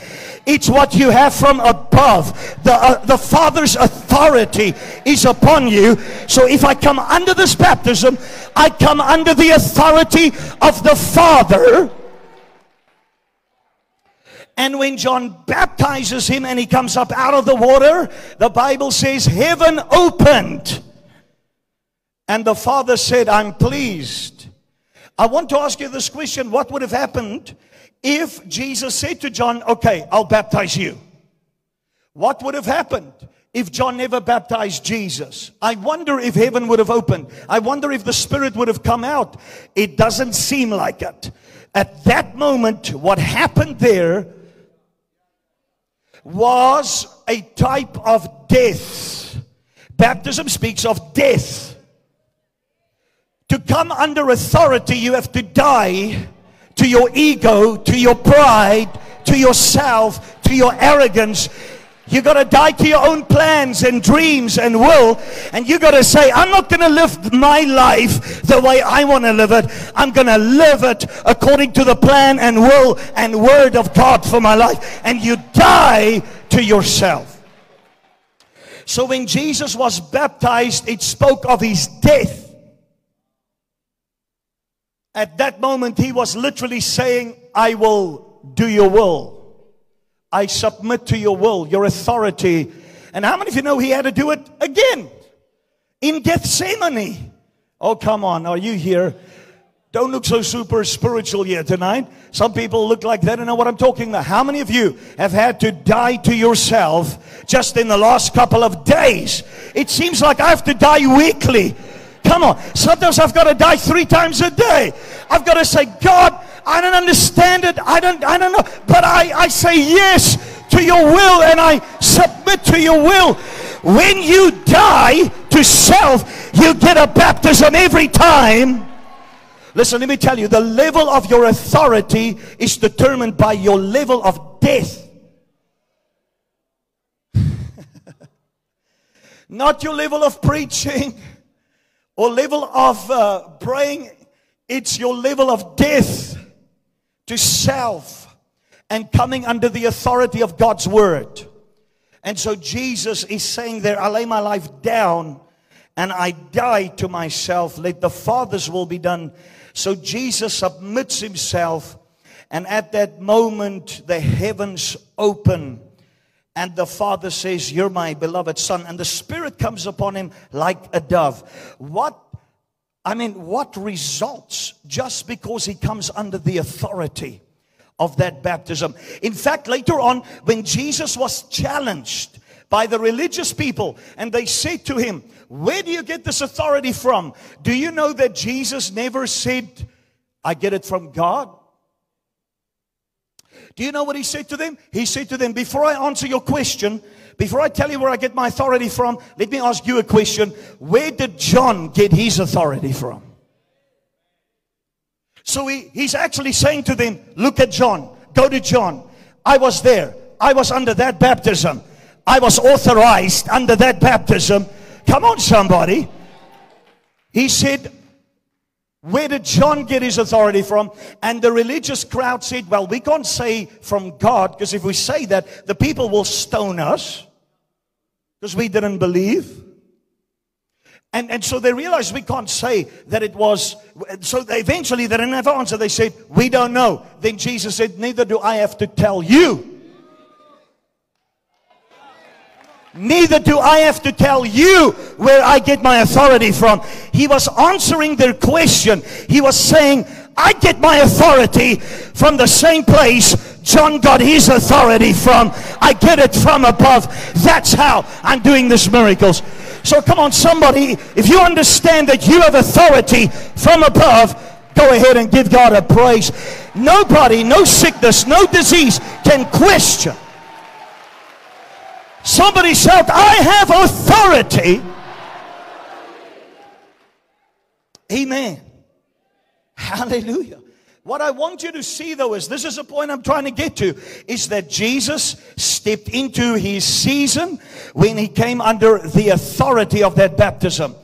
It's what you have from above. The, uh, the Father's authority is upon you. So if I come under this baptism, I come under the authority of the Father and when John baptizes him and he comes up out of the water, the Bible says heaven opened. And the father said, I'm pleased. I want to ask you this question. What would have happened if Jesus said to John, okay, I'll baptize you? What would have happened if John never baptized Jesus? I wonder if heaven would have opened. I wonder if the Spirit would have come out. It doesn't seem like it. At that moment, what happened there was a type of death. Baptism speaks of death. To come under authority, you have to die to your ego, to your pride, to yourself, to your arrogance. You got to die to your own plans and dreams and will. And you got to say, I'm not going to live my life the way I want to live it. I'm going to live it according to the plan and will and word of God for my life. And you die to yourself. So when Jesus was baptized, it spoke of his death. At that moment, he was literally saying, I will do your will. I submit to your will, your authority. And how many of you know he had to do it again in Gethsemane? Oh, come on. Are you here? Don't look so super spiritual here tonight. Some people look like they don't know what I'm talking about. How many of you have had to die to yourself just in the last couple of days? It seems like I have to die weekly. Come on. Sometimes I've got to die three times a day. I've got to say, God, I don't understand it. I don't, I don't know. But I, I say yes to your will and I submit to your will. When you die to self, you get a baptism every time. Listen, let me tell you, the level of your authority is determined by your level of death. [LAUGHS] Not your level of preaching or level of uh, praying. It's your level of death to self and coming under the authority of God's word. And so Jesus is saying there, I lay my life down and I die to myself. Let the Father's will be done. So Jesus submits himself. And at that moment, the heavens open. And the Father says, You're my beloved Son. And the Spirit comes upon him like a dove. What I mean, what results just because he comes under the authority of that baptism? In fact, later on, when Jesus was challenged by the religious people and they said to him, Where do you get this authority from? Do you know that Jesus never said, I get it from God? Do you know what he said to them? He said to them, Before I answer your question, before I tell you where I get my authority from, let me ask you a question. Where did John get his authority from? So he, he's actually saying to them, Look at John. Go to John. I was there. I was under that baptism. I was authorized under that baptism. Come on, somebody. He said, where did John get his authority from? And the religious crowd said, Well, we can't say from God, because if we say that, the people will stone us because we didn't believe. And, and so they realized we can't say that it was. So they eventually they didn't have an answer. They said, We don't know. Then Jesus said, Neither do I have to tell you. Neither do I have to tell you where I get my authority from. He was answering their question. He was saying, I get my authority from the same place John got his authority from. I get it from above. That's how I'm doing these miracles. So come on, somebody, if you understand that you have authority from above, go ahead and give God a praise. Nobody, no sickness, no disease can question. Somebody shout, I have authority. Amen. Hallelujah. What I want you to see though is this is a point I'm trying to get to is that Jesus stepped into his season when he came under the authority of that baptism.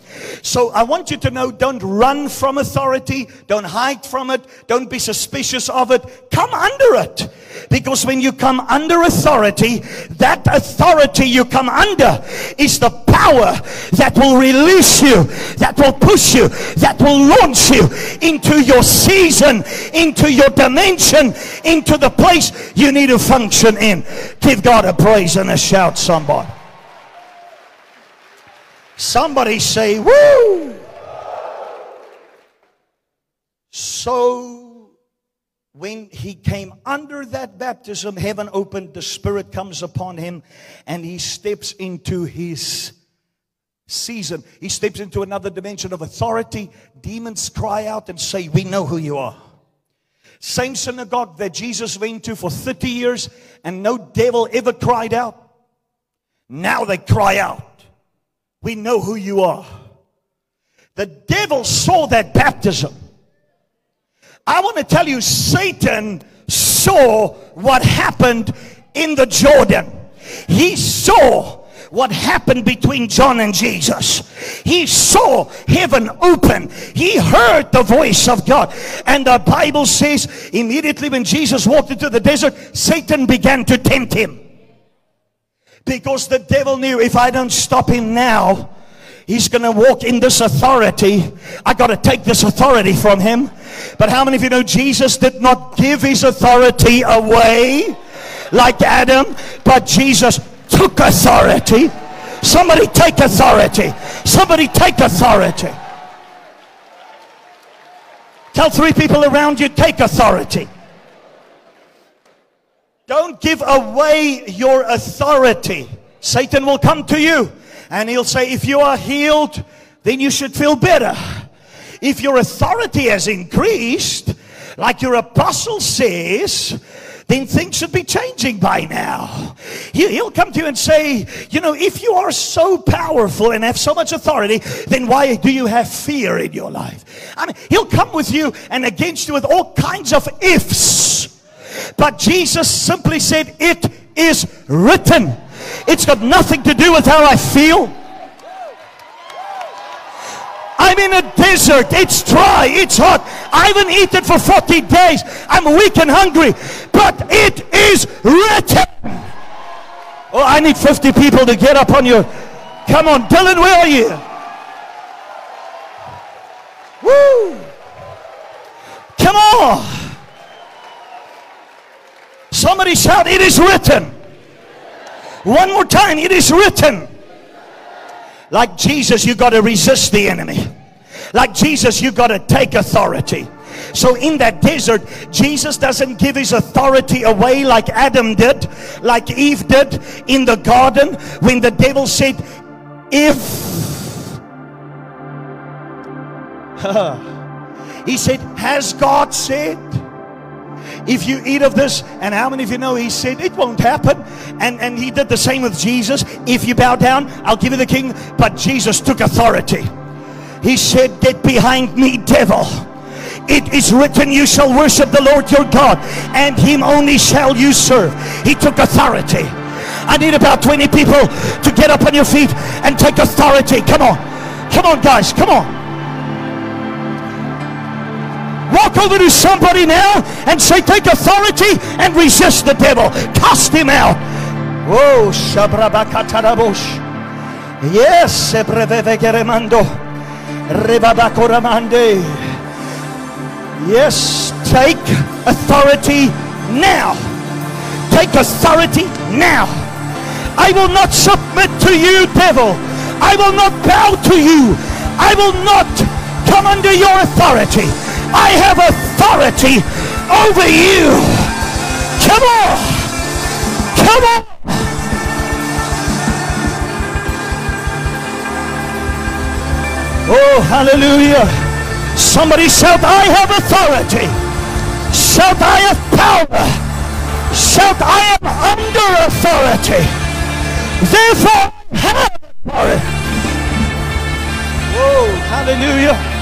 So I want you to know don't run from authority, don't hide from it, don't be suspicious of it. Come under it. Because when you come under authority, that authority you come under is the power that will release you, that will push you, that will launch you into your season, into your dimension, into the place you need to function in. Give God a praise and a shout, somebody. Somebody say, Woo! So, when he came under that baptism, heaven opened, the Spirit comes upon him, and he steps into his season. He steps into another dimension of authority. Demons cry out and say, We know who you are. Same synagogue that Jesus went to for 30 years, and no devil ever cried out. Now they cry out. We know who you are. The devil saw that baptism. I want to tell you, Satan saw what happened in the Jordan. He saw what happened between John and Jesus. He saw heaven open. He heard the voice of God. And the Bible says immediately when Jesus walked into the desert, Satan began to tempt him. Because the devil knew if I don't stop him now, he's going to walk in this authority. I got to take this authority from him. But how many of you know Jesus did not give his authority away like Adam, but Jesus took authority. Somebody take authority. Somebody take authority. Tell three people around you, take authority. Don't give away your authority. Satan will come to you and he'll say, if you are healed, then you should feel better. If your authority has increased, like your apostle says, then things should be changing by now. He'll come to you and say, you know, if you are so powerful and have so much authority, then why do you have fear in your life? I mean, he'll come with you and against you with all kinds of ifs. But Jesus simply said, It is written. It's got nothing to do with how I feel. I'm in a desert. It's dry. It's hot. I haven't eaten for 40 days. I'm weak and hungry. But it is written. Oh, I need 50 people to get up on your. Come on, Dylan, where are you? Woo! Come on. Somebody shout, It is written. One more time, it is written. Like Jesus, you got to resist the enemy. Like Jesus, you got to take authority. So in that desert, Jesus doesn't give his authority away like Adam did, like Eve did in the garden when the devil said, If [LAUGHS] he said, Has God said? If you eat of this, and how many of you know he said it won't happen? And, and he did the same with Jesus. If you bow down, I'll give you the king. But Jesus took authority. He said, Get behind me, devil. It is written, You shall worship the Lord your God, and him only shall you serve. He took authority. I need about 20 people to get up on your feet and take authority. Come on. Come on, guys. Come on. Walk over to somebody now and say, Take authority and resist the devil. Cast him out. Oh. Yes. Rebabakoramande. Yes, take authority now. Take authority now. I will not submit to you, devil. I will not bow to you. I will not come under your authority. I have authority over you. Come on. Come on. Oh, hallelujah. Somebody shout, I have authority. Shout, I have power. Shout, I am under authority. Therefore, I have authority. Oh, hallelujah.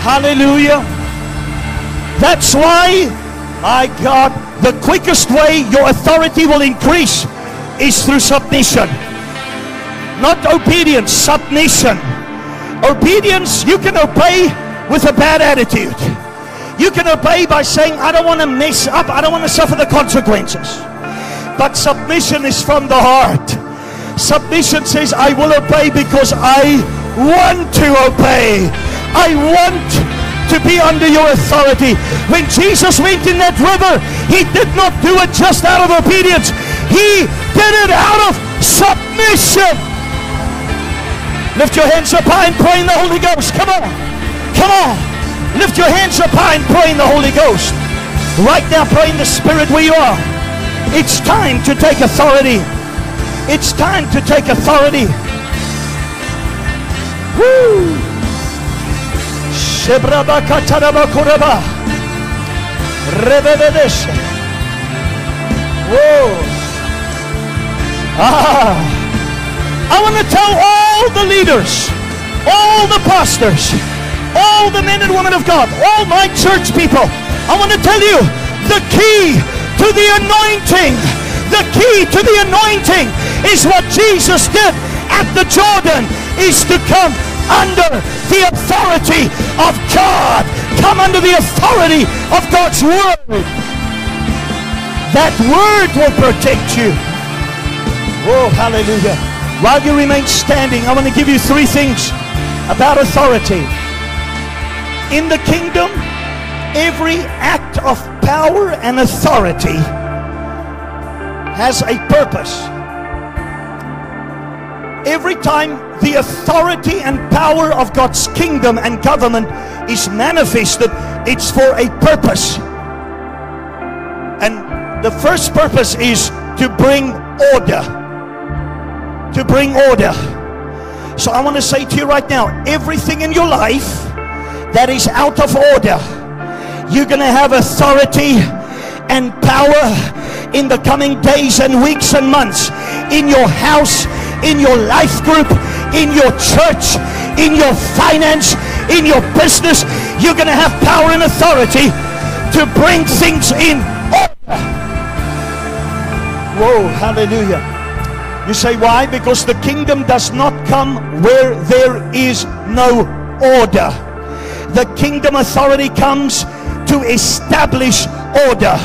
Hallelujah. That's why, my God, the quickest way your authority will increase is through submission. Not obedience, submission. Obedience, you can obey with a bad attitude. You can obey by saying, I don't want to mess up, I don't want to suffer the consequences. But submission is from the heart. Submission says, I will obey because I want to obey. I want to be under your authority. When Jesus went in that river, he did not do it just out of obedience. He did it out of submission. Lift your hands up high and pray in the Holy Ghost. Come on. Come on. Lift your hands up high and pray in the Holy Ghost. Right now, pray in the Spirit where you are. It's time to take authority. It's time to take authority. Woo! Shebrabakatarabakuraba. Rebebedesh. Whoa. Ah. I want to tell all the leaders, all the pastors, all the men and women of God, all my church people, I want to tell you the key to the anointing, the key to the anointing is what Jesus did at the Jordan, is to come under the authority of God. Come under the authority of God's word. That word will protect you. Oh, hallelujah. While you remain standing, I want to give you three things about authority. In the kingdom, every act of power and authority has a purpose. Every time the authority and power of God's kingdom and government is manifested, it's for a purpose. And the first purpose is to bring order. To bring order. So I want to say to you right now everything in your life that is out of order, you're going to have authority and power in the coming days and weeks and months in your house, in your life group, in your church, in your finance, in your business. You're going to have power and authority to bring things in order. Whoa, hallelujah. You say why? Because the kingdom does not come where there is no order. The kingdom authority comes to establish order.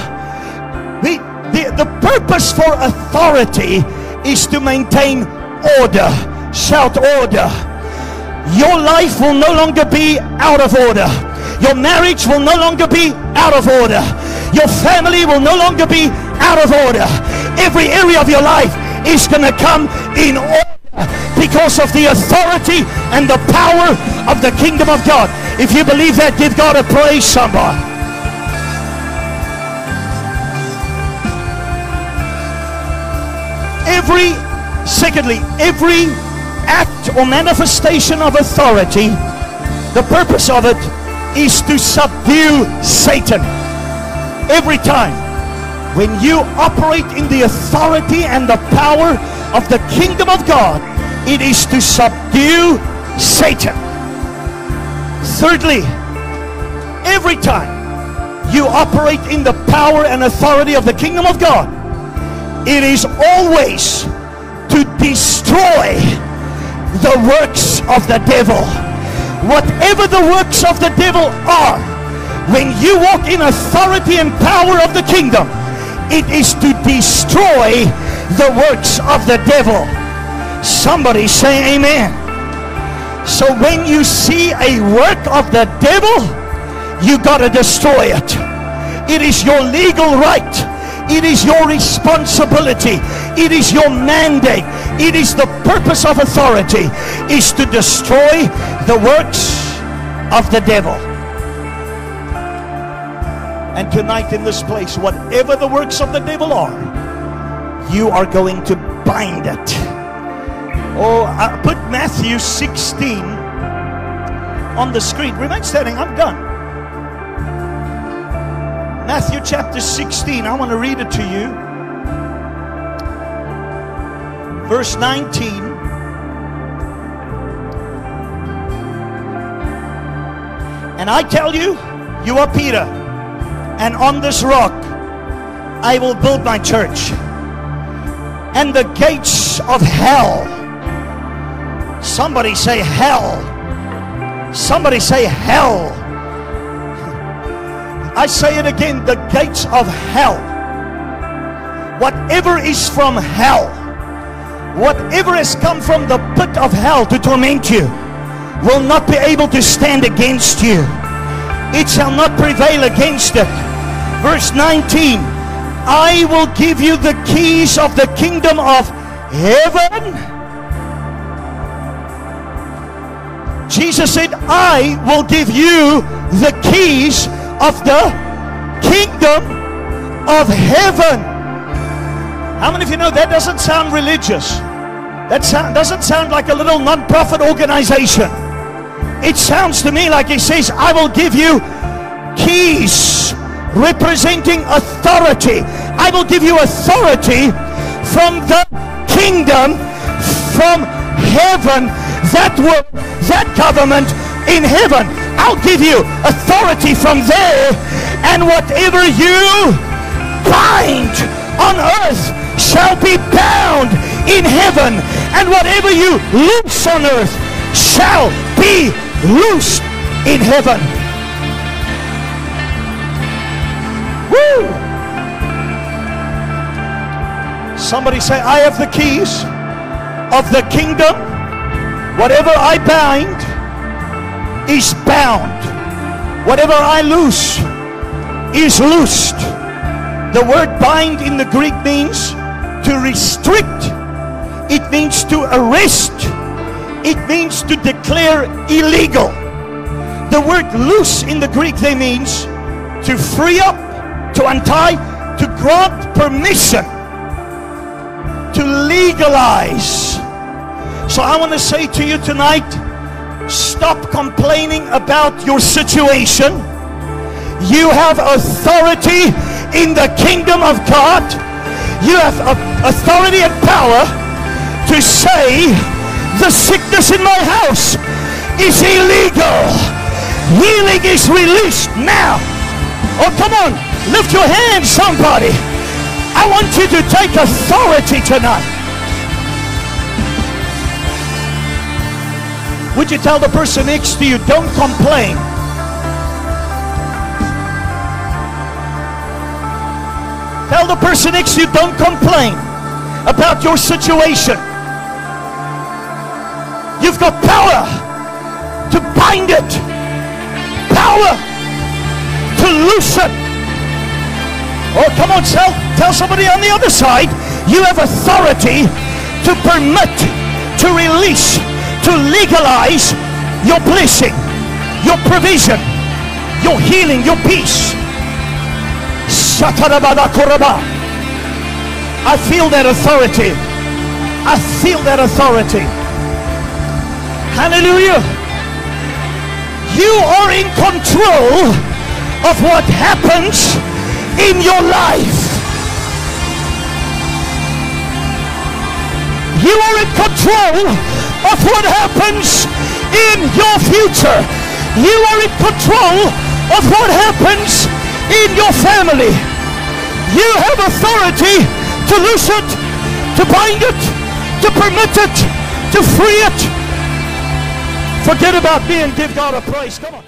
The, the, the purpose for authority is to maintain order. Shout order. Your life will no longer be out of order. Your marriage will no longer be out of order. Your family will no longer be out of order. Every area of your life is going to come in order because of the authority and the power of the kingdom of God. If you believe that, give God a praise, somebody. Every, secondly, every act or manifestation of authority, the purpose of it is to subdue Satan. Every time. When you operate in the authority and the power of the kingdom of God, it is to subdue Satan. Thirdly, every time you operate in the power and authority of the kingdom of God, it is always to destroy the works of the devil. Whatever the works of the devil are, when you walk in authority and power of the kingdom, it is to destroy the works of the devil. Somebody say amen. So when you see a work of the devil, you got to destroy it. It is your legal right. It is your responsibility. It is your mandate. It is the purpose of authority is to destroy the works of the devil. And tonight in this place, whatever the works of the devil are, you are going to bind it. Oh, I put Matthew 16 on the screen. Remain standing. I'm done. Matthew chapter 16. I want to read it to you. Verse 19. And I tell you, you are Peter, and on this rock I will build my church. And the gates of hell, somebody say hell, somebody say hell. [LAUGHS] I say it again the gates of hell. Whatever is from hell, whatever has come from the pit of hell to torment you will not be able to stand against you. It shall not prevail against it. Verse 19 I will give you the keys of the kingdom of heaven. Jesus said, I will give you the keys of the kingdom of heaven. How many of you know that doesn't sound religious? That sound, doesn't sound like a little non-profit organization. It sounds to me like he says, I will give you keys representing authority. I will give you authority from the kingdom, from heaven, that will, that government in heaven. I'll give you authority from there, and whatever you bind on earth shall be bound in heaven, and whatever you loose on earth shall be loosed in heaven. Woo! Somebody say, I have the keys of the kingdom. Whatever I bind is bound. Whatever I loose is loosed. The word bind in the Greek means to restrict, it means to arrest it means to declare illegal. The word loose in the Greek they means to free up, to untie, to grant permission, to legalize. So I want to say to you tonight, stop complaining about your situation. You have authority in the kingdom of God. You have authority and power to say the sickness in my house is illegal. Healing is released now. Oh, come on. Lift your hand, somebody. I want you to take authority tonight. Would you tell the person next to you, don't complain? Tell the person next to you, don't complain about your situation. You've got power to bind it, power to loosen. Oh, come on, tell, tell somebody on the other side you have authority to permit, to release, to legalize your blessing, your provision, your healing, your peace. I feel that authority. I feel that authority. Hallelujah. You are in control of what happens in your life. You are in control of what happens in your future. You are in control of what happens in your family. You have authority to loose it, to bind it, to permit it, to free it, Forget about me and give God a praise. Come on.